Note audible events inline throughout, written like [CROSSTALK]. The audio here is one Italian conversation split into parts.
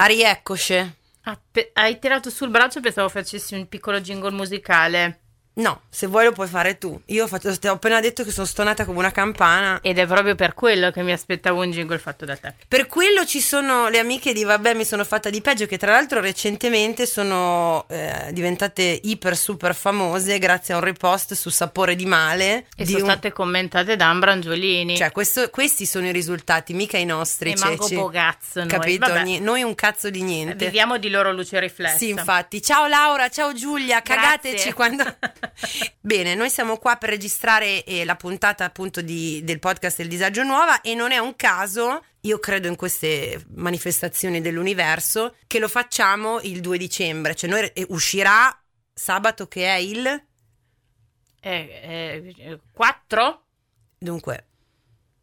Ari, eccoci. Ah, pe- hai tirato sul braccio pensavo facessi un piccolo jingle musicale. No, se vuoi lo puoi fare tu. Io faccio, ti ho appena detto che sono stonata come una campana. Ed è proprio per quello che mi aspettavo un jingle fatto da te. Per quello ci sono le amiche di Vabbè mi sono fatta di peggio che tra l'altro recentemente sono eh, diventate iper super famose grazie a un repost su Sapore di Male. E di sono un- state commentate da Ambrangiolini. Cioè questo- questi sono i risultati, mica i nostri. e manco ceci. bogazzo noi. Capito? Vabbè, Ni- noi un cazzo di niente. Viviamo di loro luce riflessa. Sì, infatti. Ciao Laura, ciao Giulia, Grazie. cagateci quando... [LAUGHS] [LAUGHS] Bene, noi siamo qua per registrare eh, la puntata appunto di- del podcast del disagio nuova e non è un caso, io credo in queste manifestazioni dell'universo, che lo facciamo il 2 dicembre, cioè noi eh, uscirà sabato che è il... Eh, eh, quattro? Dunque,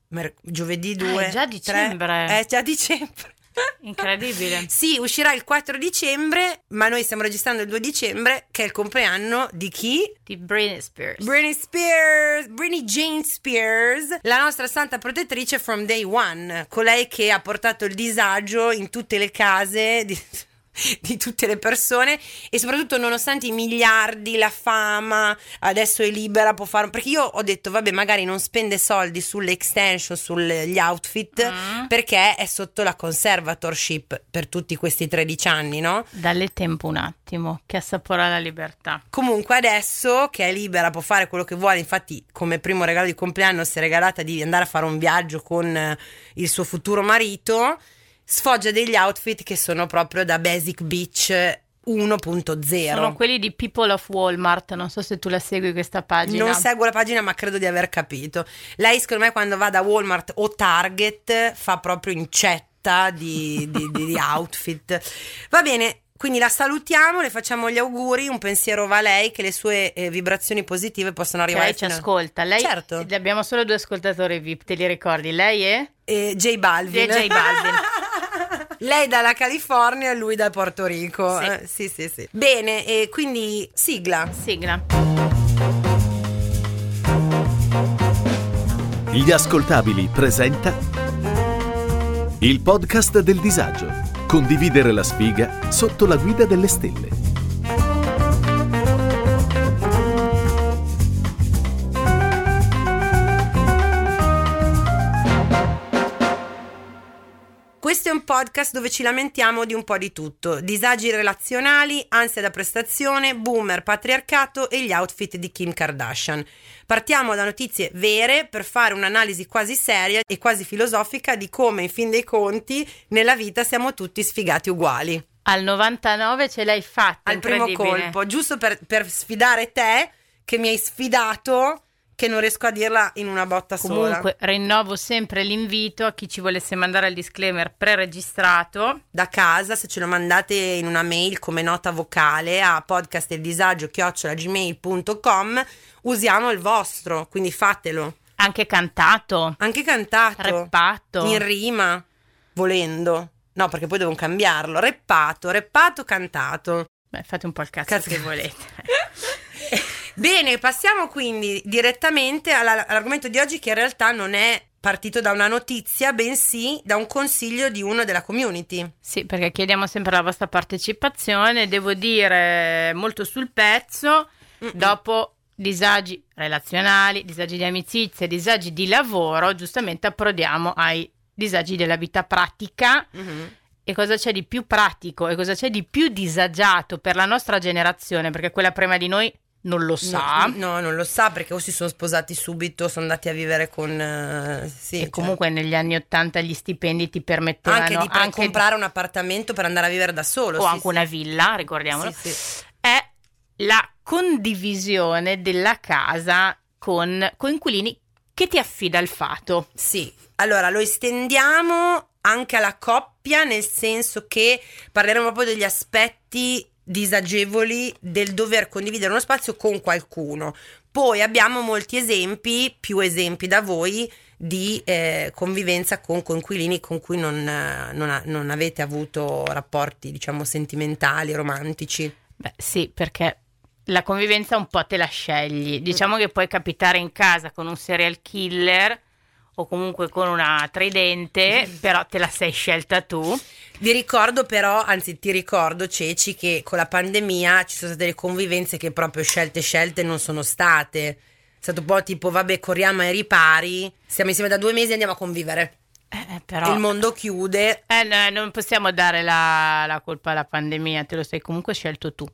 mer- giovedì 2... Ah, è già dicembre. È già dicembre. Incredibile. Sì, uscirà il 4 dicembre, ma noi stiamo registrando il 2 dicembre, che è il compleanno di chi? Di Britney Spears. Britney Spears, Britney Jane Spears, la nostra santa protettrice from day one, colei che ha portato il disagio in tutte le case di, [LAUGHS] di tutte le persone e soprattutto nonostante i miliardi, la fama, adesso è libera, può fare... Perché io ho detto, vabbè, magari non spende soldi sulle extension, sugli outfit, Mm. perché è sotto la conservatorship per tutti questi 13 anni, no? Dalle tempo un attimo, che assapora la libertà. Comunque adesso che è libera può fare quello che vuole, infatti come primo regalo di compleanno si è regalata di andare a fare un viaggio con il suo futuro marito, sfoggia degli outfit che sono proprio da Basic Beach 1.0. Sono quelli di People of Walmart, non so se tu la segui questa pagina. Non seguo la pagina ma credo di aver capito. Lei secondo me quando va da Walmart o Target fa proprio incetta di, di- di- di outfit. Va bene, quindi la salutiamo, le facciamo gli auguri, un pensiero va a lei che le sue eh, vibrazioni positive possano arrivare lei ci ascolta. Lei, Certo. Abbiamo solo due ascoltatori VIP, te li ricordi? Lei è? Eh, J Balvin. J. Balvin. [LAUGHS] Lei dalla California e lui da Porto Rico. Sì. Eh, sì, sì, sì. Bene, e quindi sigla. Sigla. Gli ascoltabili presenta il podcast del disagio. Condividere la sfiga sotto la guida delle stelle. Podcast dove ci lamentiamo di un po' di tutto: disagi relazionali, ansia da prestazione, boomer, patriarcato e gli outfit di Kim Kardashian. Partiamo da notizie vere per fare un'analisi quasi seria e quasi filosofica di come, in fin dei conti, nella vita siamo tutti sfigati uguali. Al 99 ce l'hai fatta. Al primo colpo, giusto per, per sfidare te che mi hai sfidato, che non riesco a dirla in una botta sola. Comunque rinnovo sempre l'invito a chi ci volesse mandare il disclaimer preregistrato. da casa se ce lo mandate in una mail come nota vocale a podcastdeldisagio@gmail.com usiamo il vostro quindi fatelo Anche cantato, anche cantato reppato. in rima volendo no perché poi devo cambiarlo reppato reppato cantato Beh, fate un po' il cazzo, Cazzo che che- volete. [LAUGHS] bene passiamo quindi direttamente alla- all'argomento di oggi che in realtà non è partito da una notizia bensì da un consiglio di uno della community Sì, perché chiediamo sempre la vostra partecipazione. Devo dire molto sul pezzo, dopo disagi relazionali, disagi di amicizia, disagi di lavoro, giustamente approdiamo ai disagi della vita pratica. Mhm. E cosa c'è di più pratico e cosa c'è di più disagiato per la nostra generazione, perché quella prima di noi non lo sa. No, no, non lo sa perché o si sono sposati subito, sono andati a vivere con... eh, sì, e cioè, comunque negli anni Ottanta gli stipendi ti permettevano anche di anche comprare un appartamento per andare a vivere da solo. o sì, anche sì. una villa, ricordiamolo, è la condivisione della casa con coinquilini che ti affida il fato. Sì, allora lo estendiamo anche alla coppia, nel senso che parleremo proprio degli aspetti disagevoli del dover condividere uno spazio con qualcuno. Poi abbiamo molti esempi, più esempi da voi, di eh, convivenza con coinquilini con cui non, non, non avete avuto rapporti, diciamo, sentimentali, romantici. Beh, sì, perché la convivenza un po' te la scegli. Diciamo che puoi capitare in casa con un serial killer o comunque con una tridente, [LAUGHS] però te la sei scelta tu. Vi ricordo però, anzi ti ricordo Ceci, che con la pandemia ci sono state delle convivenze che proprio scelte scelte non sono state. È stato un po' tipo, vabbè, corriamo ai ripari, stiamo insieme da due mesi e andiamo a convivere. Eh, però... Il mondo chiude. Eh, no, non possiamo dare la, la colpa alla pandemia, te lo sei comunque scelto tu.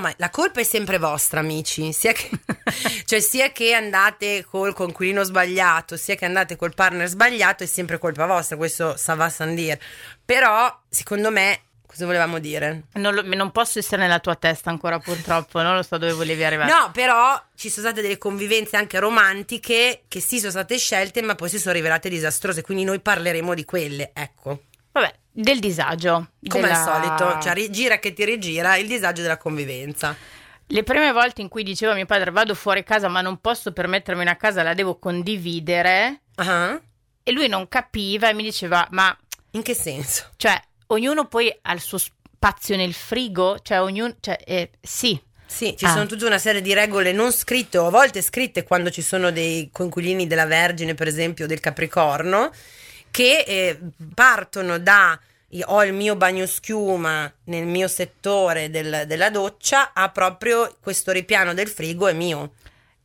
Ma la colpa è sempre vostra, amici. Sia che, [LAUGHS] cioè, sia che andate col conquilino sbagliato, sia che andate col partner sbagliato, è sempre colpa vostra. Questo sa va san dire. Però, secondo me, cosa volevamo dire? Non, lo- non posso essere nella tua testa ancora, purtroppo. Non lo so dove volevi arrivare. No, però ci sono state delle convivenze anche romantiche che sì sono state scelte, ma poi si sono rivelate disastrose. Quindi noi parleremo di quelle, ecco. Vabbè, del disagio. Come della- al solito, cioè rigira che ti rigira il disagio della convivenza. Le prime volte in cui diceva a mio padre vado fuori casa ma non posso permettermi una casa, la devo condividere. Ah, E lui non capiva e mi diceva, ma In che senso? cioè, ognuno poi ha il suo spazio nel frigo? Cioè, ognuno, cioè, eh, sì. Sì, ci Ah. sono tutta una serie di regole non scritte o a volte scritte quando ci sono dei coinquilini della Vergine, per esempio, del Capricorno, che eh, partono da io ho il mio bagno schiuma nel mio settore del- della doccia a proprio questo ripiano del frigo è mio.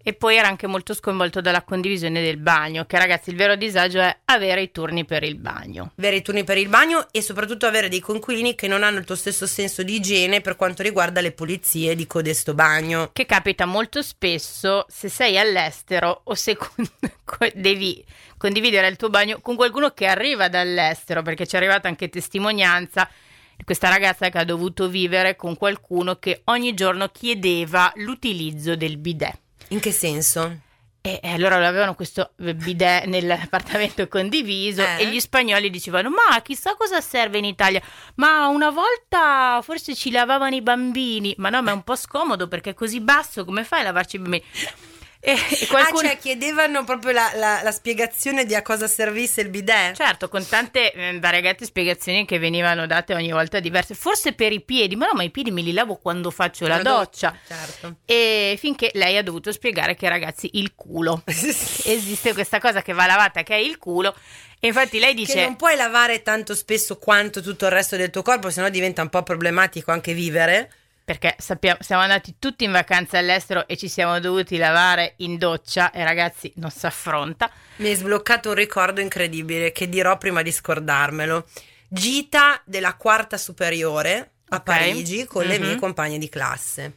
E poi era anche molto sconvolto dalla condivisione del bagno, che ragazzi il vero disagio è avere i turni per il bagno. Avere i turni per il bagno e soprattutto avere dei coinquilini che non hanno il tuo stesso senso di igiene per quanto riguarda le pulizie di codesto bagno. Che capita molto spesso se sei all'estero o se con- [LAUGHS] co- devi condividere il tuo bagno con qualcuno che arriva dall'estero, perché ci è arrivata anche testimonianza questa ragazza che ha dovuto vivere con qualcuno che ogni giorno chiedeva l'utilizzo del bidet. In che senso? E e allora avevano questo bidet nell'appartamento [LAUGHS] condiviso Eh? e gli spagnoli dicevano: Ma chissà cosa serve in Italia? Ma una volta forse ci lavavano i bambini. Ma no, ma è un po' scomodo perché è così basso, come fai a lavarci i bambini? E, e qualcuno. Ah, cioè chiedevano proprio la, la- la spiegazione di a cosa servisse il bidet? Certo, con tante eh, variegate spiegazioni che venivano date ogni volta diverse. Forse per i piedi, ma no, ma i piedi me li lavo quando faccio la, doccia. Certo. E finché lei ha dovuto spiegare che ragazzi il culo. [LAUGHS] Esiste questa cosa che va lavata che è il culo. E infatti lei Che dice: non puoi lavare tanto spesso quanto tutto il resto del tuo corpo, sennò diventa un po' problematico anche vivere. Perché sappiamo, siamo andati tutti in vacanza all'estero e ci siamo dovuti lavare in doccia. E ragazzi, non si affronta. Mi hai sbloccato un ricordo incredibile che dirò prima di scordarmelo. Gita della quarta superiore a Ok. Parigi con le Mhm. mie compagne di classe.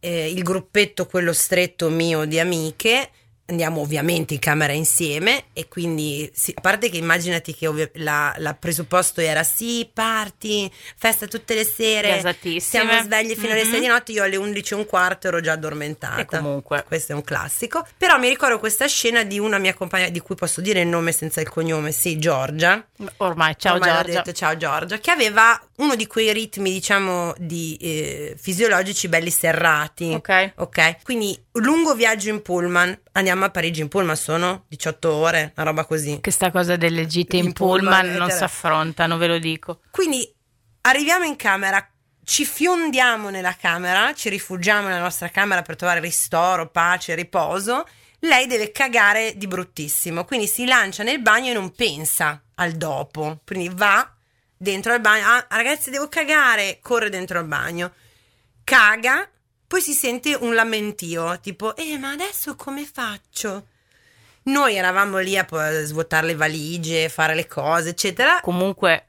Eh, il gruppetto, quello stretto mio di amiche, andiamo ovviamente in camera insieme e quindi, sì, a parte che immaginati che ovvio- la, la presupposto era sì, party, festa tutte le sere, siamo svegli fino alle Mhm. 6 di notte, io alle 11 e un quarto ero già addormentata. E comunque. Questo è un classico. Però mi ricordo questa scena di una mia compagna, di cui posso dire il nome senza il cognome, sì, Giorgia. Ormai, ciao Ormai Giorgia. detto, ciao Giorgia, che aveva uno di quei ritmi, diciamo, di eh, fisiologici belli serrati. Ok. Ok, quindi lungo viaggio in pullman, andiamo a Parigi in pullman, sono 18 ore, una roba così. Questa cosa delle gite in, In pullman, pullman, non si affronta, non ve lo dico. Quindi arriviamo in camera, ci fiondiamo nella camera, ci rifugiamo nella nostra camera per trovare ristoro, pace, riposo. Lei deve cagare di bruttissimo, quindi si lancia nel bagno e non pensa al dopo. Quindi va dentro al bagno, ah ragazzi devo cagare, corre dentro al bagno, caga, poi si sente un lamentio, tipo, eh ma adesso come faccio? Noi eravamo lì a svuotare le valigie, fare le cose, eccetera. Comunque,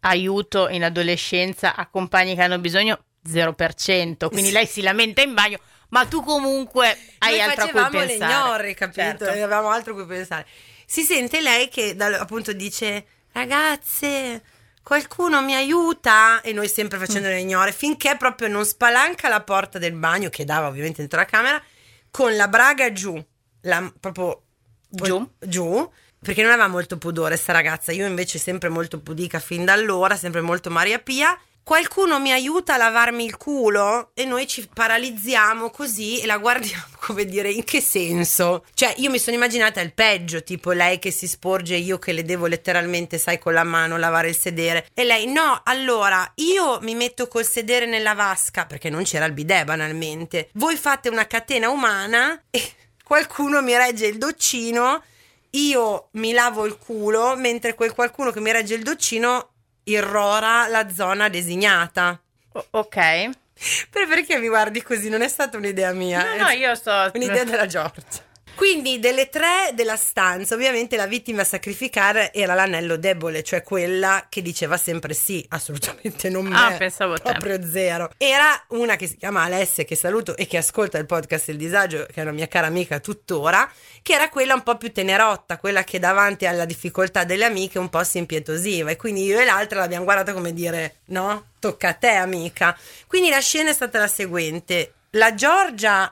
aiuto in adolescenza a compagni che hanno bisogno 0%. Quindi Sì. lei si lamenta in bagno, ma tu comunque hai Noi altro a cui facevamo le pensare. ignorre, capito? Certo. E avevamo altro a cui pensare. Si sente lei che appunto dice ragazze, qualcuno mi aiuta? E noi sempre facendo le ignore, finché proprio non spalanca la porta del bagno, che dava ovviamente dentro la camera, con la braga giù, la- proprio Giù? giù, perché non aveva molto pudore sta ragazza, io invece sempre molto pudica fin da allora, sempre molto Maria Pia. Qualcuno mi aiuta a lavarmi il culo e noi ci paralizziamo così e la guardiamo [LAUGHS] come dire in che senso? Cioè io mi sono immaginata il peggio, tipo lei che si sporge io che le devo letteralmente, sai, con la mano lavare il sedere e lei no, allora io mi metto col sedere nella vasca perché non c'era il bidet banalmente. Voi fate una catena umana e [LAUGHS] qualcuno mi regge il doccino io mi lavo il culo mentre quel qualcuno che mi regge il doccino irrora la zona designata. O- ok. Per perché mi guardi così? Non è stata un'idea mia. No, no, io sto... un'idea della Giorgia. Quindi delle tre della stanza, ovviamente la vittima a sacrificare era l'anello debole, cioè quella che diceva sempre sì, assolutamente non me, Ah, pensavo te. proprio zero. Era una che si chiama Alessia, che saluto e che ascolta il podcast Il Disagio, che è una mia cara amica tuttora, che era quella un po' più tenerotta, quella che davanti alla difficoltà delle amiche un po' si impietosiva e quindi io e l'altra l'abbiamo guardata come dire no, tocca a te amica. Quindi la scena è stata la seguente, la Giorgia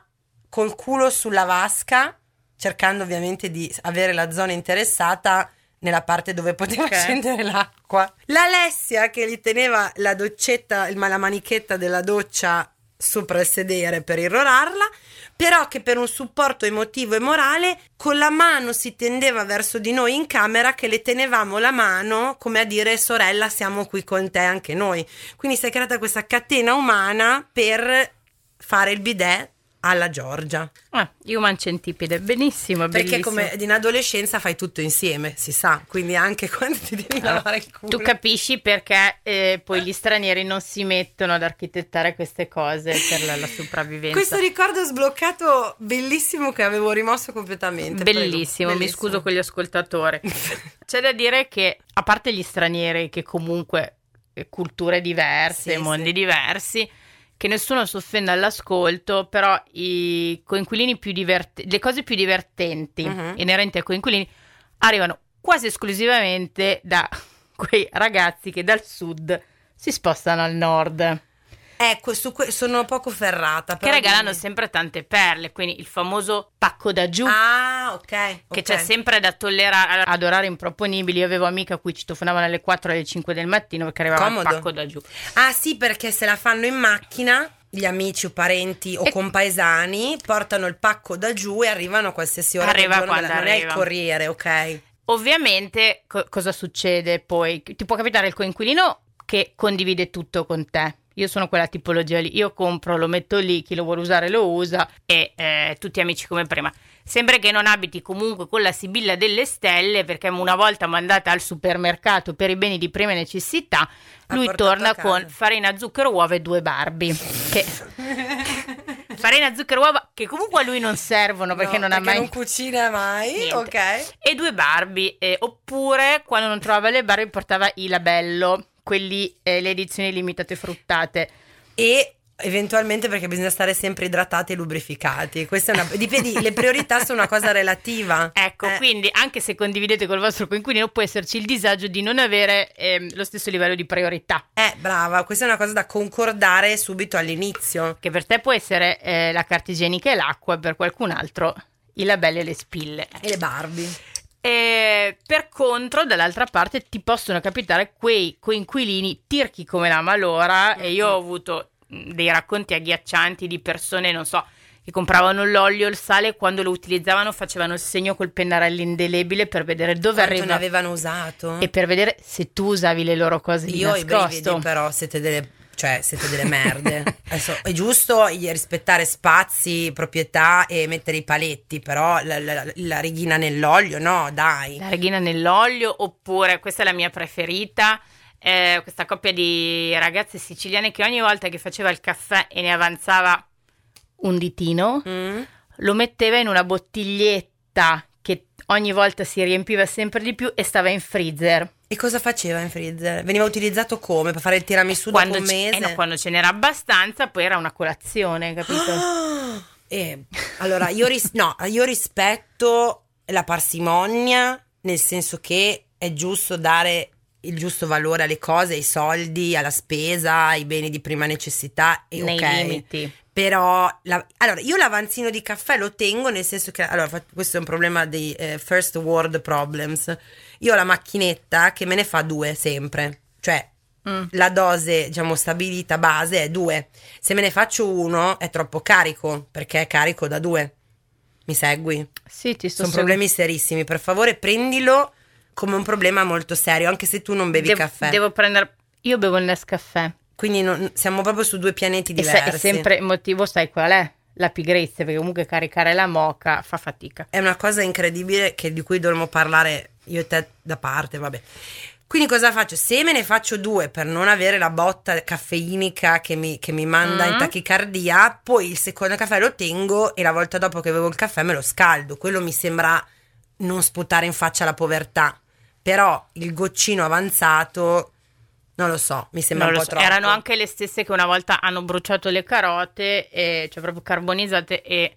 col culo sulla vasca, cercando ovviamente di avere la zona interessata nella parte dove poteva Ok. scendere l'acqua. L'Alessia che gli teneva la doccetta, la manichetta della doccia sopra il sedere per irrorarla, però che per un supporto emotivo e morale con la mano si tendeva verso di noi in camera che le tenevamo la mano come a dire sorella siamo qui con te anche noi. Quindi si è creata questa catena umana per fare il bidet alla Giorgia. Ah, human centipede, benissimo, Perché bellissimo. come in adolescenza fai tutto insieme, si sa, quindi anche [LAUGHS] quando ti devi lavare il culo. Tu capisci perché eh, poi gli stranieri non si mettono ad architettare queste cose per la, la sopravvivenza. Questo ricordo sbloccato bellissimo che avevo rimosso completamente. prego. Bellissimo, mi scuso con gli ascoltatori. [LAUGHS] C'è da dire che, a parte gli stranieri, che comunque eh, culture diverse, Sì, mondi sì. diversi, che nessuno si offenda all'ascolto, però i coinquilini più divertenti, le cose più divertenti Mhm. inerenti ai coinquilini arrivano quasi esclusivamente da [LAUGHS] quei ragazzi che dal sud si spostano al nord. Ecco, su que- sono poco ferrata. Che regalano dimmi. sempre tante perle, quindi il famoso pacco da giù. Ah, ok. che ok. c'è sempre da tollerare ad orari improponibili. Io avevo amiche a cui citofonavano alle 4 e alle 5 del mattino perché arrivava Comodo. il pacco da giù. Ah, sì, perché se la fanno in macchina. Gli amici o parenti o E- compaesani portano il pacco da giù e arrivano a qualsiasi ora Arriva del quando non è il corriere, ok? Ovviamente, co- cosa succede poi? Ti può capitare il coinquilino che condivide tutto con te. Io sono quella tipologia lì, io compro, lo metto lì, chi lo vuole usare lo usa e eh, tutti amici come prima. Sembra che non abiti comunque con la Sibilla delle Stelle perché una volta mandata al supermercato per i beni di prima necessità, lui torna con farina, zucchero, uova e due Barbie. Che... [LAUGHS] farina, zucchero, uova che comunque a lui non servono perché No, non ha mai... non cucina mai, Niente. ok? e due Barbie. eh, oppure quando non trovava le Barbie portava i labello, quelli, eh, le edizioni limitate fruttate. E eventualmente perché bisogna stare sempre idratati e lubrificati. Questa è una dipende, le priorità sono una cosa relativa. Ecco, Eh, quindi anche se condividete col vostro coinquilino può esserci il disagio di non avere ehm, lo stesso livello di priorità. Eh, brava, questa è una cosa da concordare subito all'inizio. Che per te può essere eh, la carta igienica e l'acqua, per qualcun altro i labelli e le spille. E le Barbie. E per contro, dall'altra parte, ti possono capitare quei coinquilini tirchi come la malora. E io ho avuto mh, dei racconti agghiaccianti di persone, non so, che compravano l'olio, il sale e quando lo utilizzavano facevano il segno col pennarello indelebile per vedere dove Quanto ne arriva avevano usato? e per vedere se tu usavi le loro cose di Io ho i nascosto. brividi, però siete delle, cioè, siete delle merde. [LAUGHS] Adesso, è giusto rispettare spazi, proprietà e mettere i paletti, però la, la- la righina nell'olio, no, dai. La reghina nell'olio, oppure questa è la mia preferita. eh, questa coppia di ragazze siciliane che ogni volta che faceva il caffè e ne avanzava un ditino, Mm? lo metteva in una bottiglietta che ogni volta si riempiva sempre di più e stava in freezer. E cosa faceva in freezer? Veniva utilizzato come? Per fare il tiramisù Quando, dopo un mese? eh no, quando ce n'era abbastanza, poi era una colazione, capito? [GASPS] Eh, allora, io, ris- no, io rispetto la parsimonia, nel senso che è giusto dare il giusto valore alle cose, ai soldi, alla spesa, ai beni di prima necessità e nei ok. limiti. Però, la- allora, io l'avanzino di caffè lo tengo nel senso che, allora, questo è un problema dei eh, first world problems. Io ho la macchinetta che me ne fa due sempre, cioè Mm. la dose, diciamo, stabilita base è due. Se me ne faccio uno è troppo carico, perché è carico da due. Mi segui? Sì, ti sto Sono problemi serissimi, per favore prendilo come un problema molto serio, anche se tu non bevi Devo- caffè. Devo prendere. Io bevo il Nescaffè. Quindi non- siamo proprio su due pianeti E, se- diversi. e sempre il motivo, sai qual è? La pigrizia, perché comunque caricare la moca fa fatica. È una cosa incredibile che- di cui dovremmo parlare io e te da parte, vabbè. Quindi cosa faccio? Se me ne faccio due per non avere la botta caffeinica che mi, che mi manda in Mm. tachicardia, poi il secondo caffè lo tengo e la volta dopo che bevo il caffè me lo scaldo. Quello mi sembra non sputare in faccia la povertà. Però il goccino avanzato, non lo so, mi sembra Non un po' so, troppo. Erano anche le stesse che una volta hanno bruciato le carote, e, cioè proprio carbonizzate, e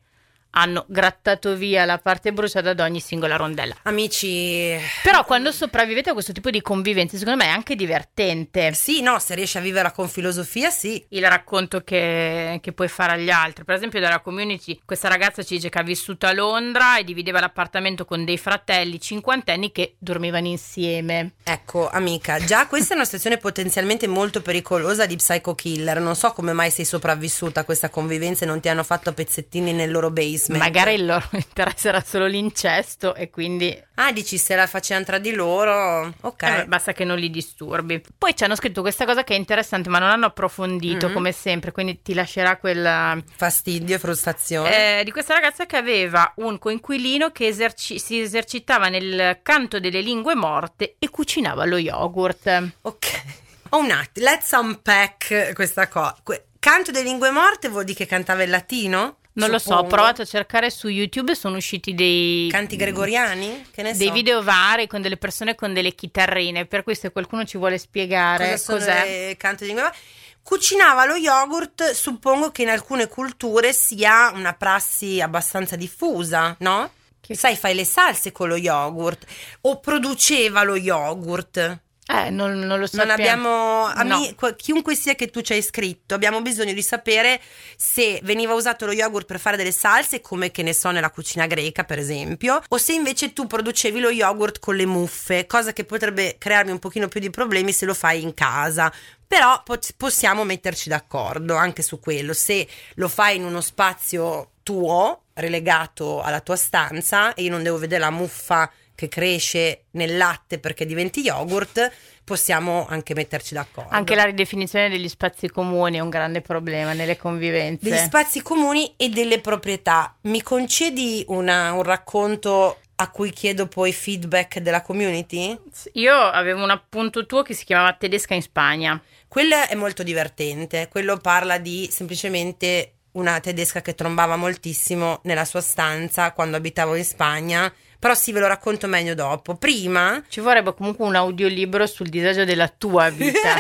hanno grattato via la parte bruciata da ogni singola rondella. Amici, Però quando sopravvivete a questo tipo di convivenze, secondo me è anche divertente. sì, no, se riesci a vivere con filosofia, sì. Il racconto che, che puoi fare agli altri. Per esempio, dalla community, questa ragazza ci dice che ha vissuto a Londra e divideva l'appartamento con dei fratelli cinquantenni che dormivano insieme. Ecco, amica, già questa è una situazione potenzialmente molto pericolosa di psycho killer. Non so come mai sei sopravvissuta a questa convivenza e non ti hanno fatto pezzettini nel loro basement. Magari il loro [LAUGHS] interesse era solo l'incesto e quindi Ah, dici se la facevano tra di loro. Ok. Eh, basta che non li disturbi. Poi ci hanno scritto questa cosa che è interessante, ma non hanno approfondito Mhm. come sempre, quindi ti lascerà quella. Fastidio e frustrazione. Eh, di questa ragazza che aveva un coinquilino che eserci- si esercitava nel canto delle lingue morte e cucinava lo yogurt. Ok. Ho un attimo, let's unpack questa cosa. Que- Canto delle lingue morte vuol dire che cantava il latino? Non lo so, ho Suppongo. provato a cercare su YouTube e sono usciti dei. Canti gregoriani? Che ne Dei so. video vari con delle persone con delle chitarrine. Per cui, se qualcuno ci vuole spiegare Cosa cos'è. le canto di morte? Cucinava lo yogurt, suppongo che in alcune culture sia una prassi abbastanza diffusa, no? Che- Sai, fai le salse con lo yogurt o produceva lo yogurt. Eh, non, non lo so. Non abbiamo, ami- No. chiunque sia che tu ci hai scritto, abbiamo bisogno di sapere se veniva usato lo yogurt per fare delle salse, come che ne so nella cucina greca, per esempio, o se invece tu producevi lo yogurt con le muffe, cosa che potrebbe crearmi un pochino più di problemi se lo fai in casa. Però pot- possiamo metterci d'accordo anche su quello. Se lo fai in uno spazio tuo, relegato alla tua stanza, e io non devo vedere la muffa che cresce nel latte perché diventi yogurt, possiamo anche metterci d'accordo. Anche la ridefinizione degli spazi comuni è un grande problema nelle convivenze. degli spazi comuni e delle proprietà. Mi concedi una- un racconto a cui chiedo poi feedback della community? Io avevo un appunto tuo che si chiamava Tedesca in Spagna. Quello è molto divertente. Quello parla di semplicemente una tedesca che trombava moltissimo nella sua stanza quando abitavo in Spagna. Però sì, ve lo racconto meglio dopo. Prima. Ci vorrebbe comunque un audiolibro sul disagio della tua vita.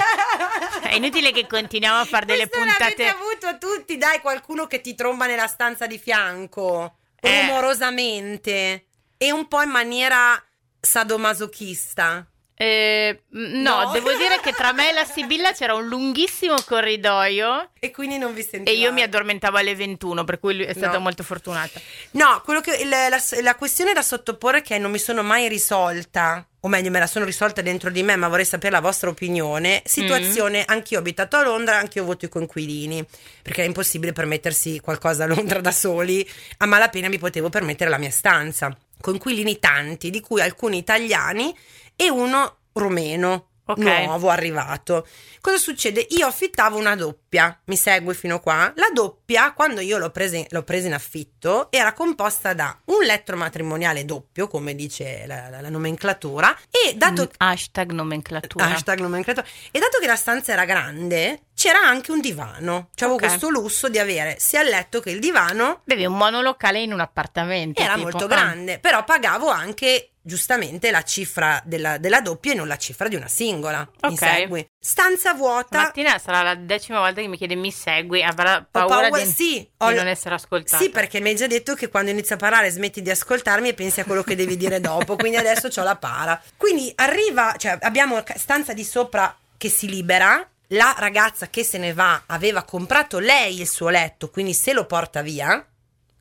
[LAUGHS] È inutile che continuiamo a fare delle puntate. avuto tutti, dai, qualcuno che ti tromba nella stanza di fianco. Eh. Rumorosamente. E un po' in maniera sadomasochista. Eh, no, No. devo dire che tra me e la [LAUGHS] Sibilla c'era un lunghissimo corridoio E quindi non vi sentite. e io mi addormentavo alle 21, per cui è stata No. molto fortunata. No, quello che, il- la, la questione da sottoporre è che non mi sono mai risolta, o meglio, me la sono risolta dentro di me, ma vorrei sapere la vostra opinione. Situazione, anch'io ho abitato a Londra, anch'io ho avuto i coinquilini, perché è impossibile permettersi qualcosa a Londra da soli. A malapena mi potevo permettere la mia stanza. Coinquilini tanti, di cui alcuni italiani e uno rumeno. Ok. Nuovo arrivato. Cosa succede? Io affittavo una doppia, mi segue fino qua? La doppia, quando io l'ho presa, l'ho presa in affitto, era composta da un letto matrimoniale doppio, come dice la, la- la nomenclatura, e dato Mm, hashtag nomenclatura. Hashtag nomenclatura. E dato che la stanza era grande, c'era anche un divano. Cioè, avevo Ok. questo lusso di avere sia il letto che il divano. Bevi un monolocale in un appartamento. Era tipo, molto ah. grande, però pagavo anche giustamente la cifra della, della doppia e non la cifra di una singola. Mi Ok. segui? Stanza vuota. Martina sarà la decima volta che mi chiede mi segui, avrà paura, paura- di, sì, di ho- non essere ascoltata. Sì, perché mi hai già detto che quando inizio a parlare smetti di ascoltarmi e pensi a quello che devi dire dopo, quindi adesso ho la para. Quindi arriva, cioè abbiamo stanza di sopra che si libera, la ragazza che se ne va aveva comprato lei il suo letto, quindi se lo porta via,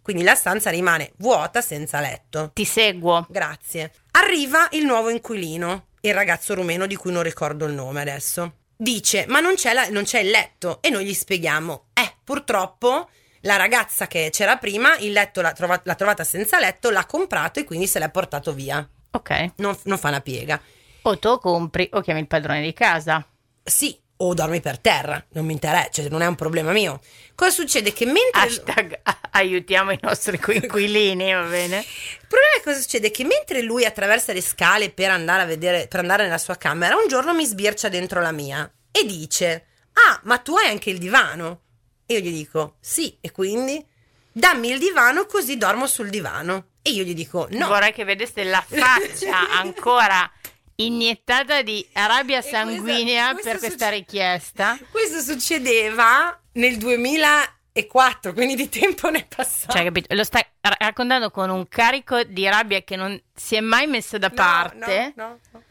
quindi la stanza rimane vuota senza letto. Ti seguo. Grazie. Arriva il nuovo inquilino, il ragazzo rumeno di cui non ricordo il nome adesso. Dice: Ma non c'è, la- non c'è il letto. E noi gli spieghiamo: Eh, purtroppo la ragazza che c'era prima, il letto l'ha, trova- l'ha trovata senza letto, l'ha comprato e quindi se l'è portato via. Ok. Non, non fa una piega. O tu compri o chiami il padrone di casa. Sì, o dormi per terra, non mi interessa, cioè non è un problema mio. Cosa succede? Che mentre. Hashtag [LAUGHS] aiutiamo i nostri coinquilini, va bene? Il problema è cosa succede? Che mentre lui attraversa le scale per andare a vedere, per andare nella sua camera, un giorno mi sbircia dentro la mia e dice: Ah, ma tu hai anche il divano? E io gli dico: Sì, e quindi? Dammi il divano così dormo sul divano. E io gli dico: No. Vorrei che vedeste la faccia [LAUGHS] ancora iniettata di rabbia sanguinea questo per questa succe- richiesta. [LAUGHS] Questo succedeva nel 2004, quindi di tempo ne è passato. Cioè, capito? Lo stai ra- raccontando con un carico di rabbia che non si è mai messo da No, parte. No, no, no.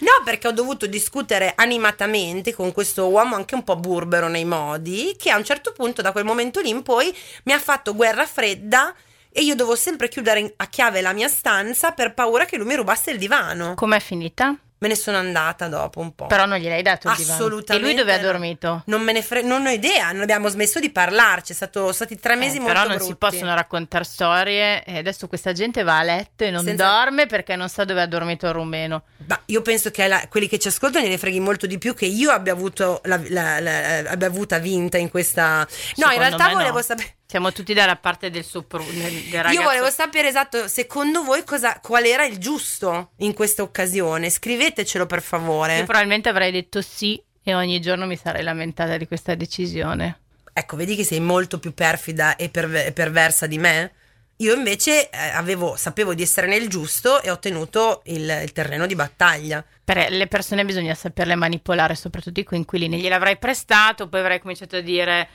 No, perché ho dovuto discutere animatamente con questo uomo anche un po' burbero nei modi, che a un certo punto, da quel momento lì in poi, mi ha fatto guerra fredda e io dovevo sempre chiudere in- a chiave la mia stanza per paura che lui mi rubasse il divano. Com'è finita? Me ne sono andata dopo un po'. Però non gliel'hai dato il divano. Assolutamente. E lui dove ha dormito? Non me ne fre- non ho idea, non abbiamo smesso di parlarci, è stato, sono stati tre mesi Eh, molto però non brutti. si possono raccontare storie e adesso questa gente va a letto e non Senza- dorme perché non sa dove ha dormito il rumeno. Ma io penso che la- quelli che ci ascoltano gliene freghi molto di più che io abbia avuto la, la- la- abbia avuta vinta in questa. No, Secondo in realtà volevo no. sapere. Siamo tutti dalla parte del sopru- del, del ragazzo. Io volevo sapere esatto, secondo voi cosa, qual era il giusto in questa occasione? Scrivetecelo per Io favore. probabilmente avrei detto sì e ogni giorno mi sarei lamentata di questa decisione. Ecco, vedi che sei molto più perfida e perve- e perversa di me? Io invece eh, avevo, sapevo di essere nel giusto e ho ottenuto il, il terreno di battaglia. Per le persone bisogna saperle manipolare, soprattutto i coinquilini. Gliel'avrei prestato, poi avrei cominciato a dire: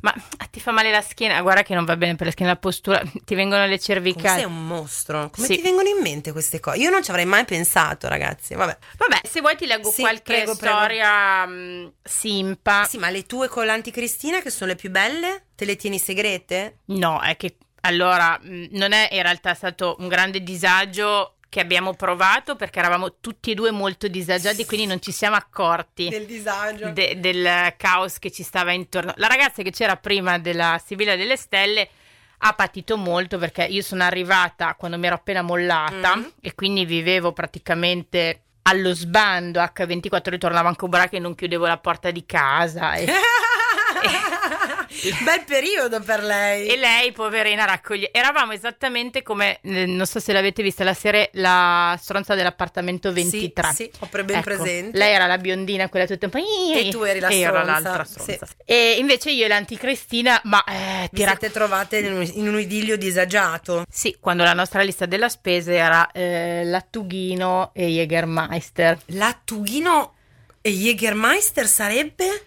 Ma ah, ti fa male la schiena? Guarda che non va bene per la schiena, la postura, [LAUGHS] ti vengono le Come sei cervicali. un mostro? Come Sì. ti vengono in mente queste cose? Io non ci avrei mai pensato, ragazzi. Vabbè. Vabbè, se vuoi ti leggo Sì, qualche prego, prego. storia mh, simpa. Sì, ma le tue collanti Cristina, che sono le più belle, te le tieni segrete? No, è che allora mh, non è in realtà stato un grande disagio che abbiamo provato perché eravamo tutti e due molto disagiati, quindi non ci siamo accorti. Del disagio. de- del caos che ci stava intorno. La ragazza che c'era prima della Sibilla delle Stelle ha patito molto perché io sono arrivata quando mi ero appena mollata Mhm. e quindi vivevo praticamente allo sbando H24 ritornavo anche ubriaca e non chiudevo la porta di casa e, [LAUGHS] [LAUGHS] Bel periodo per lei. e lei poverina raccoglie eravamo esattamente come eh, non so se l'avete vista la serie La stronza dell'appartamento 23 Sì, sì, ho ben Ecco, presente. Lei era la biondina, quella tutta un po'. E tu eri la e stronza, l'altra sì. stronza. E invece io e l'anticristina, ma eh, ti rac- trovate in un, in un idillio disagiato. Sì, quando la nostra lista della spesa era eh, Lattughino e Jägermeister. Lattughino e Jägermeister sarebbe?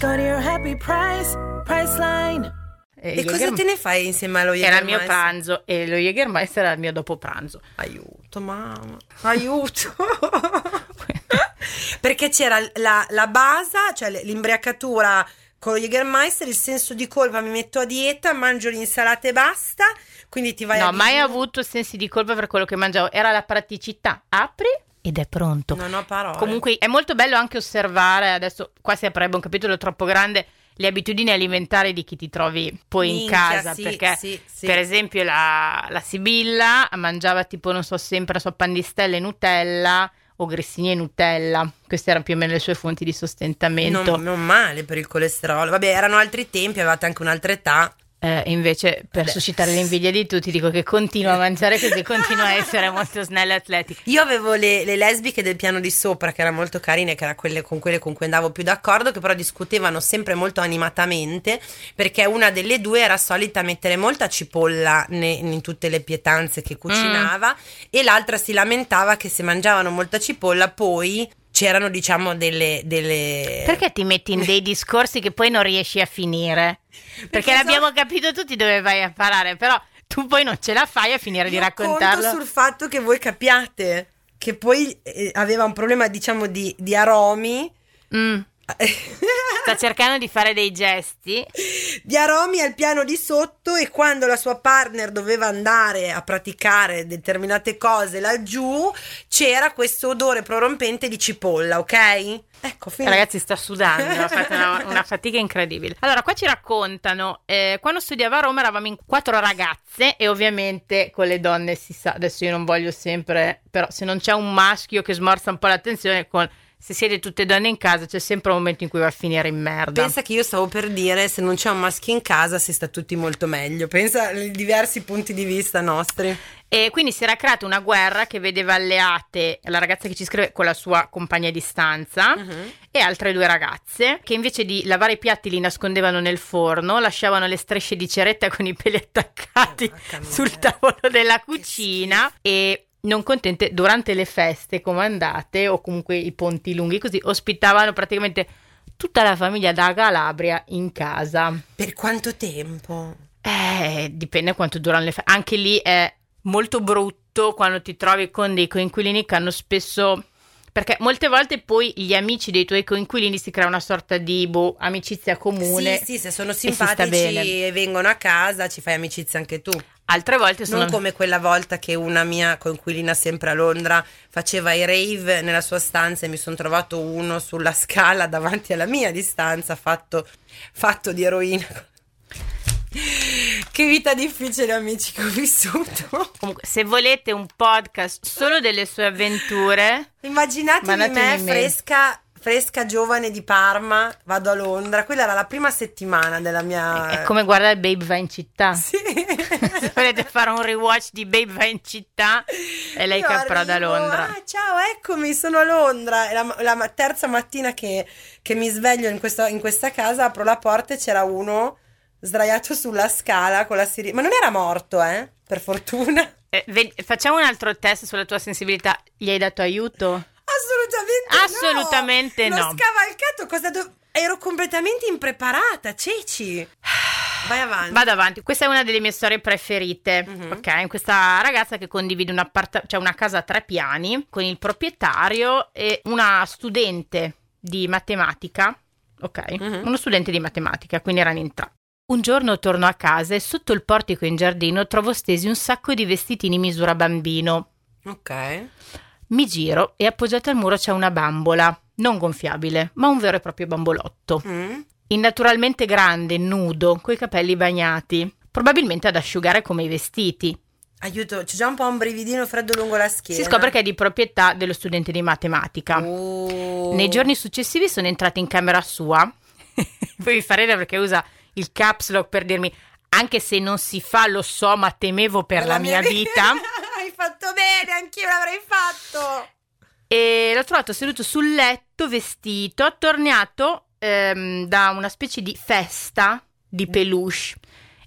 Go to your happy price, Priceline. E cosa te ne fai insieme allo Era il mio Jägermeister? pranzo e lo Jägermeister era il mio dopo pranzo. Aiuto, mamma. Aiuto. [LAUGHS] Perché c'era la, la base, cioè l'imbriacatura con lo Jägermeister, il senso di colpa, mi metto a dieta, mangio l'insalata e basta, quindi ti vai a No, mai digiuno. avuto sensi di colpa per quello che mangiavo. Era la praticità. Apri ed è pronto. Non ho parole. Comunque è molto bello anche osservare, adesso qua si aprirebbe un capitolo troppo grande, le abitudini alimentari di chi ti trovi poi in Minchia, casa, sì, perché sì, sì. per esempio la, la Sibilla mangiava tipo, non so, sempre la sua pandistella e Nutella o grissini e Nutella, queste erano più o meno le sue fonti di sostentamento. Non, non male per il colesterolo. Vabbè, erano altri tempi, avevate anche un'altra età. Eh, invece, per Beh, suscitare l'invidia di tutti, dico che continua a mangiare così, continua a essere [LAUGHS] molto snella e atletica. Io avevo le, le lesbiche del piano di sopra, che erano molto carine, che erano quelle con quelle con cui andavo più d'accordo, che però discutevano sempre molto animatamente, perché una delle due era solita mettere molta cipolla ne- in tutte le pietanze che cucinava, e l'altra si lamentava che se mangiavano molta cipolla poi c'erano, diciamo, delle... delle... Perché ti metti in dei discorsi che poi non riesci a finire? Perché, Perché so- l'abbiamo capito tutti dove vai a parare, però tu poi non ce la fai a finire di Io raccontarlo. conto sul fatto che voi capiate che poi eh, aveva un problema, diciamo, di, di aromi. Mm, [LAUGHS] sta cercando di fare dei gesti. di aromi al piano di sotto e quando la sua partner doveva andare a praticare determinate cose laggiù c'era questo odore prorompente di cipolla, ok? Ecco, finito. Ragazzi, sta sudando, ha fatto una, [LAUGHS] una fatica incredibile. Allora, qua ci raccontano, eh, quando studiavo a Roma eravamo in quattro ragazze e ovviamente con le donne si sa, adesso io non voglio sempre, però se non c'è un maschio che smorza un po' l'attenzione, con, se siete tutte donne in casa c'è sempre un momento in cui va a finire in merda. Pensa che io stavo per dire se non c'è un maschio in casa si sta tutti molto meglio. Pensa ai diversi punti di vista nostri. E quindi si era creata una guerra che vedeva alleate la ragazza che ci scrive con la sua compagna di stanza Mhm. e altre due ragazze che invece di lavare i piatti li nascondevano nel forno, lasciavano le strisce di ceretta con i peli attaccati Oh, sul tavolo della cucina e non contente durante le feste comandate o comunque i ponti lunghi così ospitavano praticamente tutta la famiglia da Calabria in casa. Per quanto tempo? Eh, dipende quanto durano le feste. Anche lì è molto brutto quando ti trovi con dei coinquilini che hanno spesso. Perché molte volte poi gli amici dei tuoi coinquilini si crea una sorta di boh, amicizia comune. Sì, sì, se sono simpatici bene. e vengono a casa ci fai amicizia anche tu. Altre volte sono. Non come quella volta che una mia coinquilina sempre a Londra faceva i rave nella sua stanza e mi sono trovato uno sulla scala davanti alla mia distanza fatto, fatto di eroina. Che vita difficile amici che ho vissuto. Comunque, se volete un podcast solo delle sue avventure, Immaginatevi me fresca, fresca giovane di Parma, vado a Londra, quella era la prima settimana della mia... è come guardare Babe va in città. [LAUGHS] Sì. Se volete fare un rewatch di Babe va in città, è lei Io che approda a arrivo, Londra. Ah, ciao, eccomi, sono a Londra. È la, la terza mattina che, che mi sveglio in, questo- in questa casa, apro la porta e c'era uno sdraiato sulla scala con la sirena. Ma non era morto, eh? Per fortuna. Eh, ved- facciamo un altro test sulla tua sensibilità. Gli hai dato aiuto? Assolutamente no. Assolutamente L'ho no. scavalcato, cosa do- Ero completamente impreparata, ceci. Vai avanti. Vado avanti. Questa è una delle mie storie preferite. Mhm. Ok, questa ragazza che condivide un appart- cioè una casa a tre piani con il proprietario e una studente di matematica. Ok, Mhm. uno studente di matematica, quindi erano in tre. Un giorno torno a casa e sotto il portico in giardino trovo stesi un sacco di vestitini misura bambino. Ok. Mi giro e appoggiata al muro c'è una bambola, non gonfiabile, ma un vero e proprio bambolotto. Mm. Innaturalmente grande, nudo, coi capelli bagnati, probabilmente ad asciugare come i vestiti. Aiuto, c'è già un po' un brividino freddo lungo la schiena. Si scopre che è di proprietà dello studente di matematica. Oh. Nei giorni successivi sono entrata in camera sua. Poi mi fa ridere perché usa il caps lock per dirmi anche se non si fa, lo so, ma temevo per la, mia vita. [LAUGHS] Fatto bene, anch'io l'avrei fatto. E l'ho trovato seduto sul letto, vestito, attorniato ehm, da una specie di festa di peluche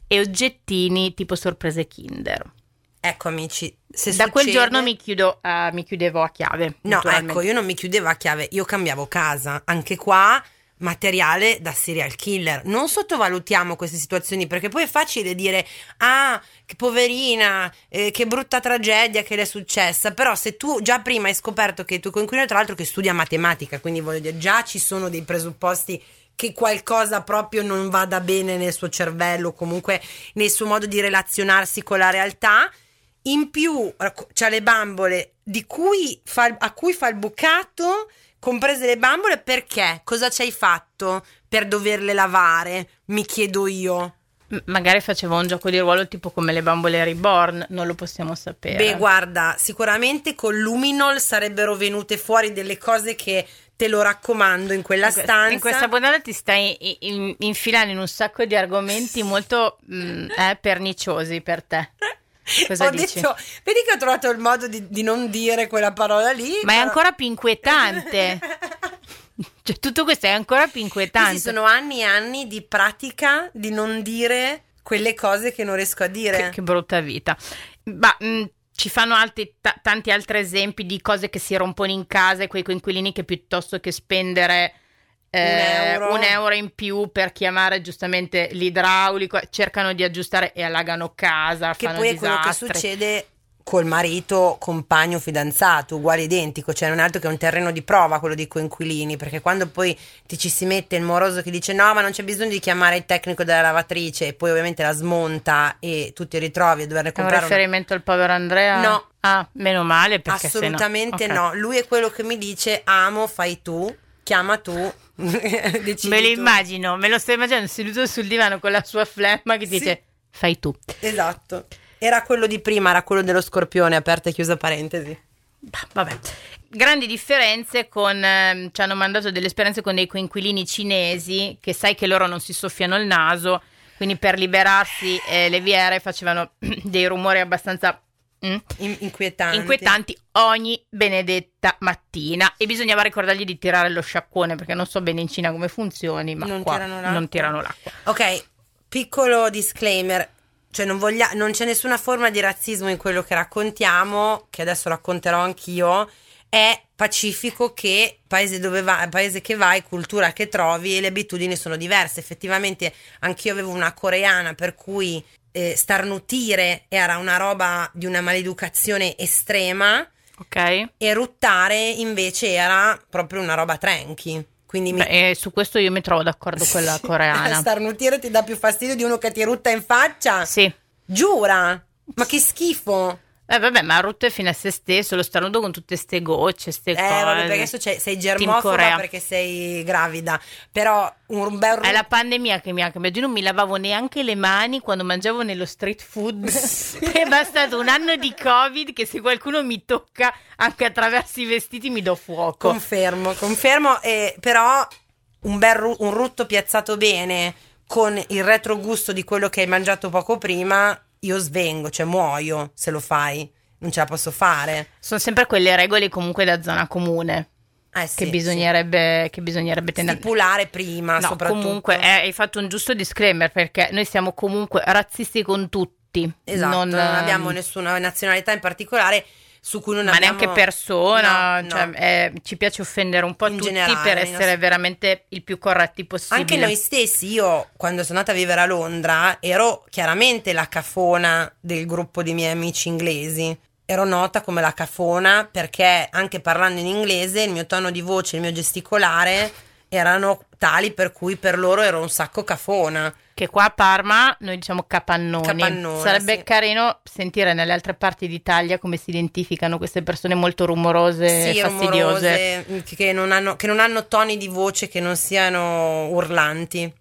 e oggettini tipo sorprese Kinder. Ecco amici, se da quel succede- giorno mi, chiudo, a- mi chiudevo a chiave. No, ecco, io non mi chiudevo a chiave, io cambiavo casa. Anche qua materiale da serial killer. Non sottovalutiamo queste situazioni perché poi è facile dire "Ah, che poverina, eh, che brutta tragedia che le è successa", però se tu già prima hai scoperto che il tuo coinquilino tra l'altro che studia matematica, quindi voglio dire già ci sono dei presupposti che qualcosa proprio non vada bene nel suo cervello, comunque nel suo modo di relazionarsi con la realtà. In più c'ha le bambole cui fa a cui fa il bucato, comprese le bambole, perché? Cosa ci hai fatto? per doverle lavare, mi chiedo io. M- magari faceva un gioco di ruolo tipo come le bambole reborn, non lo possiamo sapere. Beh, guarda, sicuramente con Luminol sarebbero venute fuori delle cose che te lo raccomando in quella In que- stanza. In questa puntata ti stai i- in- infilando in un sacco di argomenti molto mm, eh, perniciosi per te. [LAUGHS] [LAUGHS] Cosa ho dici? detto, vedi che ho trovato il modo di, di non dire quella parola lì. Ma è però- ancora più inquietante. [LAUGHS] Cioè, tutto questo è ancora più inquietante. Questi sono anni e anni di pratica di non dire quelle cose che non riesco a dire. Che, che brutta vita. Ma mh, ci fanno altri, ta- tanti altri esempi di cose che si rompono in casa e quei coinquilini che piuttosto che spendere eh, Un euro. un euro in più per chiamare giustamente l'idraulico, cercano di aggiustare e allagano casa. Che poi è quello che succede col marito, compagno, fidanzato, uguale identico, cioè non è altro che un terreno di prova quello dei coinquilini, perché quando poi ti ci si mette il moroso che dice no, ma non c'è bisogno di chiamare il tecnico della lavatrice e poi ovviamente la smonta e tu ti ritrovi a doverne È un comprare una- riferimento al povero Andrea? No. Ah, meno male perché se no- Assolutamente ok. no, lui è quello che mi dice amo, fai tu, chiama tu, [LAUGHS] Me lo immagino, me lo sto immaginando seduto sul divano con la sua flemma che Sì. dice fai tu. Esatto. Era quello di prima, era quello dello scorpione, aperta e chiusa parentesi. Bah, Vabbè. Grandi differenze con, ehm, ci hanno mandato delle esperienze con dei coinquilini cinesi che sai che loro non si soffiano il naso, quindi per liberarsi eh, le viere facevano [CLEARS THROAT] dei rumori abbastanza mm, In- inquietanti. inquietanti ogni benedetta mattina e bisognava ricordargli di tirare lo sciacquone perché non so bene in Cina come funzioni, ma Non qua tirano l'acqua. non tirano l'acqua. Ok, piccolo disclaimer. Cioè, non, voglia- non c'è nessuna forma di razzismo in quello che raccontiamo, che adesso racconterò anch'io. È pacifico che paese dove vai, paese che vai, cultura che trovi e le abitudini sono diverse. Effettivamente, anch'io avevo una coreana per cui eh, starnutire era una roba di una maleducazione estrema Ok? e ruttare invece era proprio una roba tranqui. Quindi mi, Beh, e su questo io mi trovo d'accordo con la [LAUGHS] coreana. Starnutire ti dà più fastidio di uno che ti rutta in faccia? Sì. Giura? Ma che schifo! Eh vabbè, ma rutto è fine a se stesso, lo starnuto con tutte ste gocce, ste Eh, cose. vabbè, perché adesso sei germofoba perché sei gravida. Però un bel È la pandemia che mi ha cambiato. Io non mi lavavo neanche le mani quando mangiavo nello street food. [LAUGHS] [LAUGHS] è bastato un anno di Covid che se qualcuno mi tocca anche attraverso i vestiti mi do fuoco. Confermo, confermo. eh, però un bel ru- un rutto piazzato bene con il retrogusto di quello che hai mangiato poco prima, io svengo, cioè muoio se lo fai. Non ce la posso fare. Sono sempre quelle regole comunque da zona comune Eh sì, che, bisognerebbe, che bisognerebbe sì. tenere. stipulare prima, No, soprattutto. comunque eh, hai fatto un giusto disclaimer perché noi siamo comunque razzisti con tutti. Esatto, non, non, abbiamo ehm, nessuna nazionalità in particolare su cui non ma abbiamo... neanche persona, No, cioè, no. eh, ci piace offendere un po' In tutti generale, per essere nostri- veramente il più corretti possibile. Anche noi stessi, io quando sono andata a vivere a Londra ero chiaramente la cafona del gruppo di miei amici inglesi. Ero nota come la cafona perché anche parlando in inglese il mio tono di voce, il mio gesticolare erano tali per cui per loro ero un sacco cafona. Che qua a Parma noi diciamo capannoni. Capannone, Sarebbe sì. carino sentire nelle altre parti d'Italia come si identificano queste persone molto rumorose e sì, fastidiose. rumorose, che non, hanno, che non hanno toni di voce che non siano urlanti.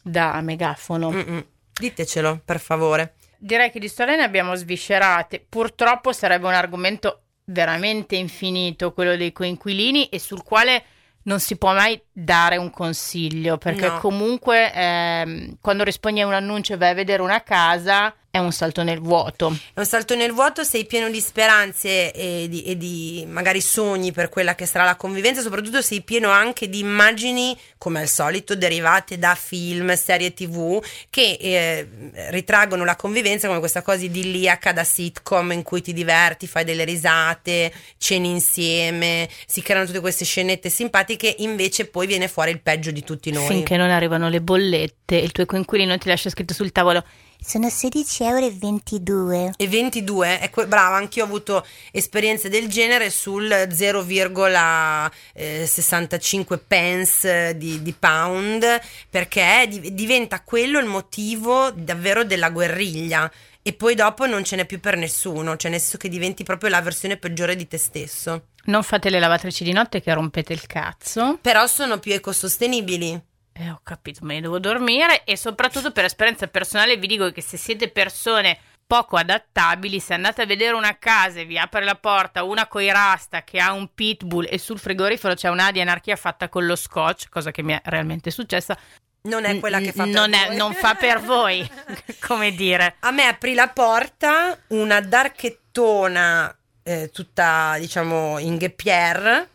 Da megafono. Mm-mm. Ditecelo, per favore. Direi che di storie ne abbiamo sviscerate. Purtroppo sarebbe un argomento veramente infinito, quello dei coinquilini, e sul quale non si può mai dare un consiglio, perché No. comunque ehm, quando rispondi a un annuncio e vai a vedere una casa è un salto nel vuoto. È un salto nel vuoto, sei pieno di speranze e di, e di magari sogni per quella che sarà la convivenza, soprattutto sei pieno anche di immagini, come al solito, derivate da film, serie tv, che eh, ritraggono la convivenza come questa cosa idilliaca da sitcom in cui ti diverti, fai delle risate, ceni insieme, si creano tutte queste scenette simpatiche, invece poi viene fuori il peggio di tutti noi. Finché non arrivano le bollette e il tuo coinquilino ti lascia scritto sul tavolo Sono 16,22 euro. E 22, ecco, brava, anch'io ho avuto esperienze del genere sul 0,65 pence di, di pound, perché di- diventa quello il motivo davvero della guerriglia. E poi dopo non ce n'è più per nessuno, cioè nel senso che diventi proprio la versione peggiore di te stesso. non fate le lavatrici di notte che rompete il cazzo. Però sono più ecosostenibili. Eh, ho capito, me ne devo dormire e soprattutto per esperienza personale vi dico che se siete persone poco adattabili, se andate a vedere una casa e vi apre la porta una coi rasta che ha un pitbull e sul frigorifero c'è una di anarchia fatta con lo scotch, cosa che mi è realmente successa, Non è quella che fa per non, è- voi. non fa per voi, [LAUGHS] come dire. A me aprì la porta una darchettona eh, tutta, diciamo, in gheppier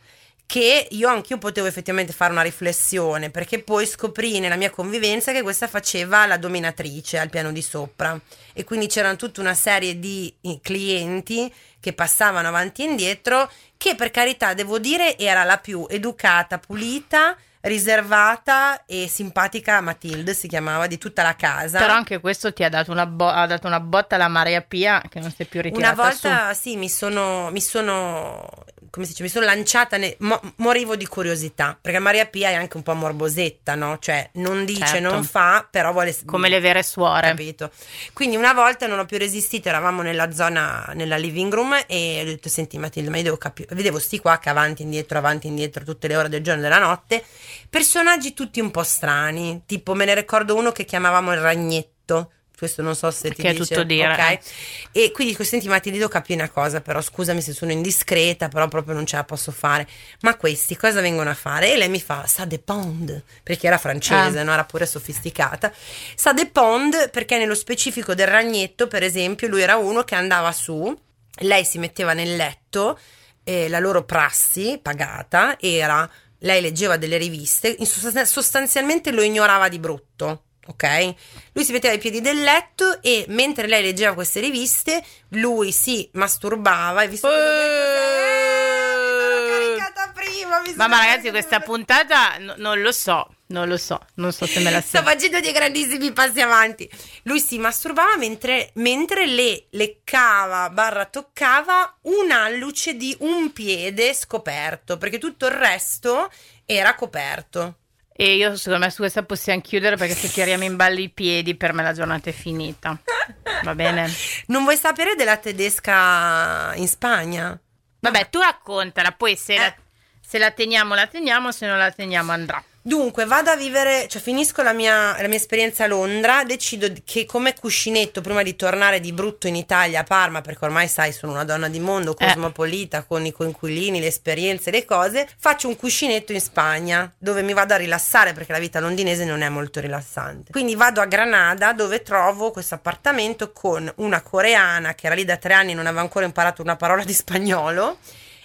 che io anch'io potevo effettivamente fare una riflessione perché poi scoprì nella mia convivenza che questa faceva la dominatrice al piano di sopra e quindi c'erano tutta una serie di eh, clienti che passavano avanti e indietro che per carità devo dire era la più educata, pulita, riservata e simpatica Matilde si chiamava di tutta la casa. Però anche questo ti ha dato una, bo- ha dato una botta alla Maria Pia che non si è più Una ritirata volta sì, mi sono, mi sono, come si dice, mi sono lanciata, ne- mo- morivo di curiosità, perché Maria Pia è anche un po' morbosetta, no? Cioè, non dice, Certo. non fa, però vuole... come le vere suore. Capito? Quindi una volta non ho più resistito, eravamo nella zona, nella living room e ho detto, senti Matilde, ma io devo capire, vedevo sti qua che avanti e indietro, avanti e indietro, tutte le ore del giorno e della notte, personaggi tutti un po' strani, tipo me ne ricordo uno che chiamavamo il ragnetto, questo non so se ti Che è dice, tutto dire, ok? eh. E quindi dico, senti Matilde, devo capire una cosa, però scusami se sono indiscreta, però proprio non ce la posso fare. Ma questi cosa vengono a fare? E lei mi fa, ça dépend, perché era francese, Ah. no? era pure sofisticata. Ça dépend perché nello specifico del ragnetto, per esempio, lui era uno che andava su, lei si metteva nel letto, e la loro prassi pagata era, lei leggeva delle riviste, sostanzialmente lo ignorava di brutto. Ok? Lui si metteva ai piedi del letto e mentre lei leggeva queste riviste, lui si masturbava e visto che eh, caricata prima, mi Mamma ragazzi, questa puntata no- non lo so, non lo so, non so se me la Sto sento. facendo dei grandissimi passi avanti. Lui si masturbava mentre, mentre le leccava, barra toccava un alluce di un piede scoperto, perché tutto il resto era coperto. E io secondo me su questa possiamo chiudere perché se tiriamo in ballo i piedi per me la giornata è finita. Va bene? Non vuoi sapere della tedesca in Spagna? Vabbè, tu raccontala, poi se, la, Eh. se la teniamo la teniamo, se non la teniamo andrà. Dunque, vado a vivere, cioè finisco la mia, la mia esperienza a Londra, decido che come cuscinetto, prima di tornare di brutto in Italia, a Parma, perché ormai sai, sono una donna di mondo, Eh. cosmopolita, con i coinquilini, le esperienze, le cose, faccio un cuscinetto in Spagna, dove mi vado a rilassare, perché la vita londinese non è molto rilassante. Quindi vado a Granada, dove trovo questo appartamento con una coreana, che era lì da tre anni e non aveva ancora imparato una parola di spagnolo,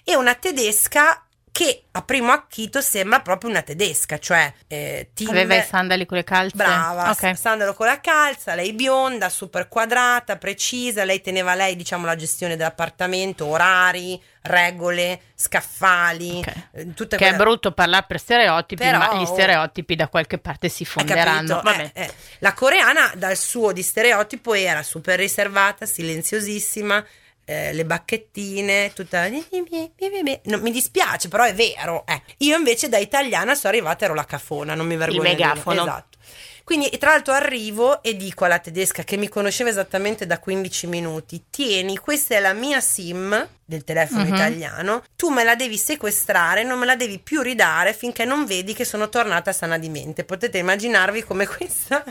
e una tedesca che a primo acchito sembra proprio una tedesca, cioè eh, Timber- Aveva i sandali con le calze? Brava, Ok. sandalo con la calza, lei bionda, super quadrata, precisa, lei teneva lei diciamo la gestione dell'appartamento, orari, regole, scaffali, Ok. eh, tutte Che è quelle- brutto parlare per stereotipi, Però- ma gli stereotipi da qualche parte si fonderanno. Eh, eh. La coreana dal suo di stereotipo era super riservata, silenziosissima, eh, le bacchettine, tutta... Non, mi dispiace, però è vero. eh. Io invece da italiana sono arrivata, ero la cafona, non mi vergogno. dire. megafono. Esatto. Quindi tra l'altro arrivo e dico alla tedesca che mi conosceva esattamente da 15 minuti, tieni, questa è la mia SIM del telefono Mhm. italiano, tu me la devi sequestrare, non me la devi più ridare finché non vedi che sono tornata sana di mente. Potete immaginarvi come [LAUGHS] questa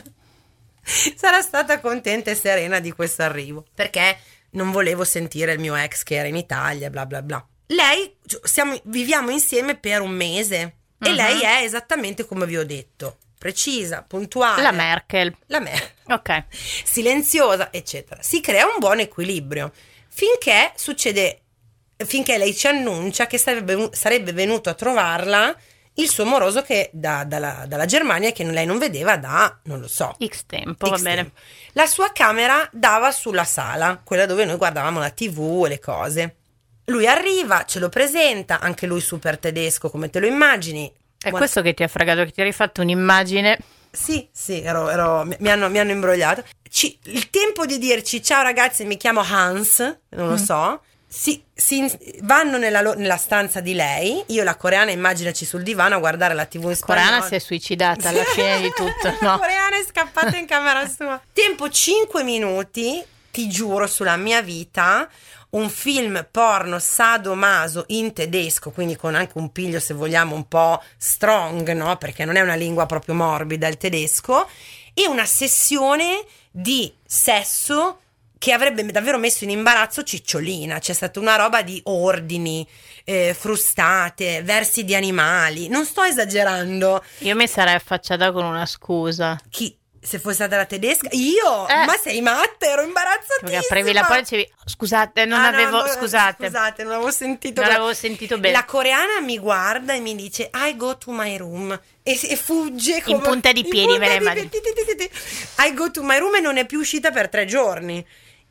sarà stata contenta e serena di questo arrivo, perché non volevo sentire il mio ex che era in Italia, bla bla bla. Lei, cioè, siamo- viviamo insieme per un mese e Mhm. lei è esattamente come vi ho detto, precisa, puntuale. La Merkel. La Merkel Ok. silenziosa, eccetera. Si crea un buon equilibrio finché succede, finché lei ci annuncia che sarebbe, sarebbe venuto a trovarla il suo moroso che da- dalla, dalla Germania che lei non vedeva da, non lo so. X tempo, va X bene. tempo. La sua camera dava sulla sala, quella dove noi guardavamo la tv e le cose. Lui arriva, ce lo presenta, anche lui super tedesco come te lo immagini. È Guarda- questo che ti ha fregato, che ti hai rifatto un'immagine. sì, sì, ero, ero- mi, hanno, mi hanno imbrogliato. Ci- il tempo di dirci ciao ragazzi, mi chiamo Hans, non Mm. lo so. Si, si- vanno nella, lo- nella stanza di lei. Io, la coreana, immaginaci sul divano a guardare la TV in spagnolo. Coreana si è suicidata alla fine di tutto, [LAUGHS] La no? coreana è scappata in camera sua. Tempo 5 minuti, ti giuro sulla mia vita, un film porno sadomaso in tedesco, quindi con anche un piglio se vogliamo un po' strong, no? Perché non è una lingua proprio morbida il tedesco, e una sessione di sesso che avrebbe davvero messo in imbarazzo Cicciolina. C'è stata una roba di ordini, eh, frustate, versi di animali. Non sto esagerando. Io mi sarei affacciata con una scusa. Chi? Se fosse stata la tedesca, io? Eh. Ma sei matta? Ero imbarazzatissima. Perché aprivi la porta e dicevi, scusate, non Ah, avevo, no, scusate, Scusate, non avevo sentito non avevo sentito bene. La coreana mi guarda e mi dice I go to my room e, e fugge come punta di in piedi, punta me di immagino. piedi, ti, ti. I go to my room e non è più uscita per tre giorni.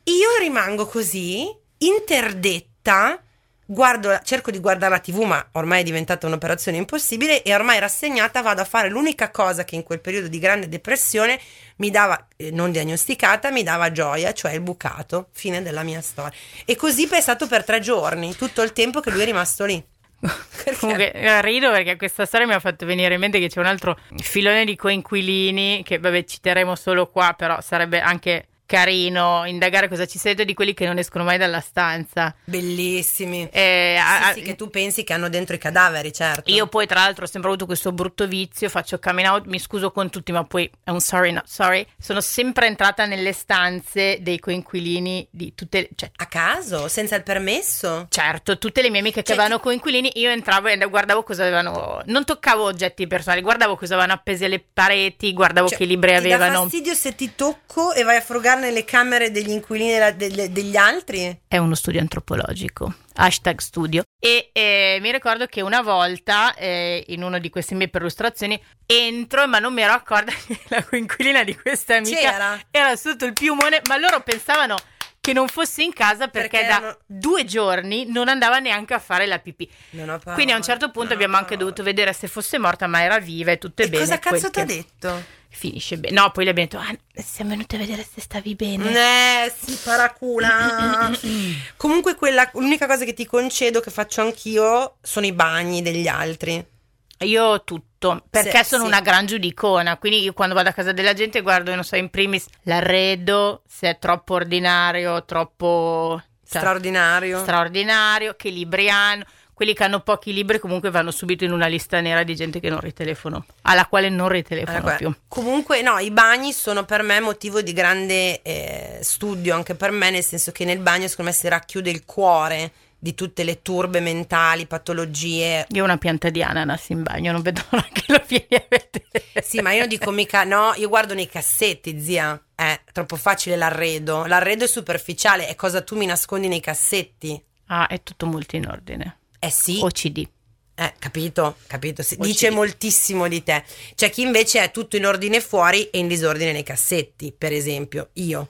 Io rimango così, interdetta, guardo, cerco di guardare la tv, ma ormai è diventata un'operazione impossibile e ormai rassegnata vado a fare l'unica cosa che in quel periodo di grande depressione mi dava, eh, non diagnosticata, mi dava gioia, cioè il bucato, fine della mia storia. E così stato per tre giorni, tutto il tempo che lui è rimasto lì. Perché? [LAUGHS] Comunque eh, rido perché questa storia mi ha fatto venire in mente che c'è un altro filone di coinquilini che vabbè citeremo solo qua, però sarebbe anche carino indagare cosa ci dentro di quelli che non escono mai dalla stanza. Bellissimi. Eh, Sì, a- sì, che tu pensi che hanno dentro i cadaveri, certo. Io poi tra l'altro ho sempre avuto questo brutto vizio, faccio coming out, mi scuso con tutti, ma poi è un sorry not sorry. Sono sempre entrata nelle stanze dei coinquilini di tutte, cioè A caso, senza il permesso? Certo, tutte le mie amiche che Cioè, avevano coinquilini, io entravo e guardavo cosa avevano. Non toccavo oggetti personali, guardavo cosa avevano appesi alle pareti, guardavo Cioè, che libri Ti dà avevano. fastidio se ti tocco e vai a frugare nelle camere degli inquilini della- delle- degli altri? È uno studio antropologico. Hashtag studio. E eh, mi ricordo che una volta eh, in una di queste mie perlustrazioni entro, ma non mi ero accorta [LAUGHS] che la coinquilina di questa amica C'era? era sotto il piumone, ma loro pensavano che non fosse in casa perché, Perché da erano- due giorni non andava neanche a fare la pipì. Non Quindi a un certo punto non abbiamo anche dovuto vedere se fosse morta, ma era viva e tutto è E bene. cosa cazzo ti ha che- detto? Finisce bene. No, poi le abbiamo detto, ah, siamo venuti a vedere se stavi bene. Eh, sì, paracula. [LAUGHS] Comunque quella, l'unica cosa che ti concedo che faccio anch'io sono i bagni degli altri. Io tutto, perché Sì, sono sì. una gran giudicona, quindi io quando vado a casa della gente guardo, non so, in primis l'arredo, se è troppo ordinario, troppo cioè, Straordinario. straordinario, che libri hanno. Quelli che hanno pochi libri comunque vanno subito in una lista nera di gente che non ritelefono, alla quale non ritelefono guarda, più. Comunque, no, i bagni sono per me motivo di grande eh, studio, anche per me, nel senso che nel bagno, secondo me, si racchiude il cuore di tutte le turbe mentali, patologie. Io ho una pianta di ananas in bagno, non vedo l'ora che lo vieni a vedere. Sì, ma io non dico mica, no, io guardo nei cassetti, zia. È troppo facile l'arredo. L'arredo è superficiale, è cosa tu mi nascondi nei cassetti. Ah, è tutto molto in ordine. Eh sì. OCD. Eh, capito, capito. Si- O dice moltissimo di te. C'è chi invece è tutto in ordine fuori e in disordine nei cassetti, per esempio, io.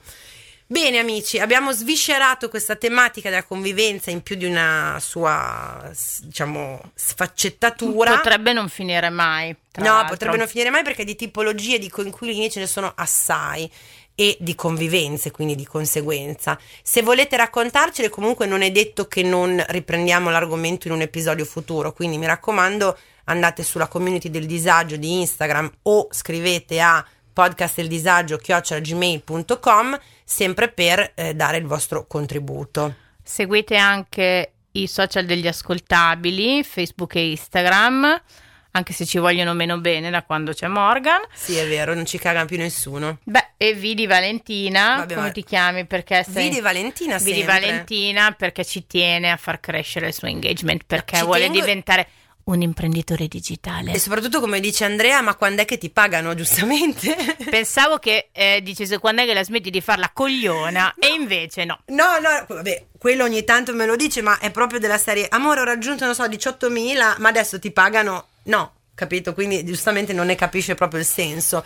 Bene amici, abbiamo sviscerato questa tematica della convivenza in più di una sua, diciamo, sfaccettatura. Potrebbe non finire mai. No, l'altro. potrebbe non finire mai perché di tipologie di coinquilini ce ne sono assai e di convivenze, quindi di conseguenza. Se volete raccontarcele, comunque non è detto che non riprendiamo l'argomento in un episodio futuro, quindi mi raccomando, andate sulla community del disagio di Instagram o scrivete a podcastdeldisagio@gmail.com sempre per eh, dare il vostro contributo. Seguite anche i social degli ascoltabili, Facebook e Instagram, anche se ci vogliono meno bene da quando c'è Morgan. Sì, è vero, non ci caga più nessuno. Beh, e Vidi Valentina, Vabbè, come ma- ti chiami? Perché sei... Vidi Valentina Vidi sempre. Valentina perché ci tiene a far crescere il suo engagement, perché Ci vuole tengo- diventare un imprenditore digitale. E soprattutto, come dice Andrea, ma quando è che ti pagano, giustamente? [LAUGHS] Pensavo che eh, dicesse quando è che la smetti di farla cogliona e invece no. No, no, vabbè, quello ogni tanto me lo dice, ma è proprio della serie Amore, ho raggiunto, non so, 18.000, ma adesso ti pagano? No, capito? Quindi giustamente non ne capisce proprio il senso.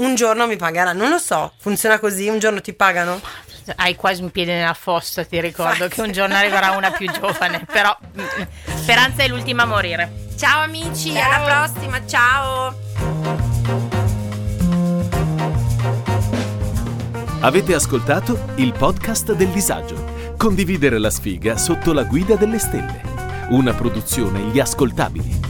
Un giorno mi pagherà, non lo so, funziona così, un giorno ti pagano? Hai quasi un piede nella fossa, ti ricordo Infatti. che un giorno arriverà una più giovane, [LAUGHS] però mm, speranza è l'ultima a morire. Ciao amici, Ciao. alla prossima, ciao! Avete ascoltato il podcast del disagio. Condividere la sfiga sotto la guida delle stelle. Una produzione Gli Ascoltabili.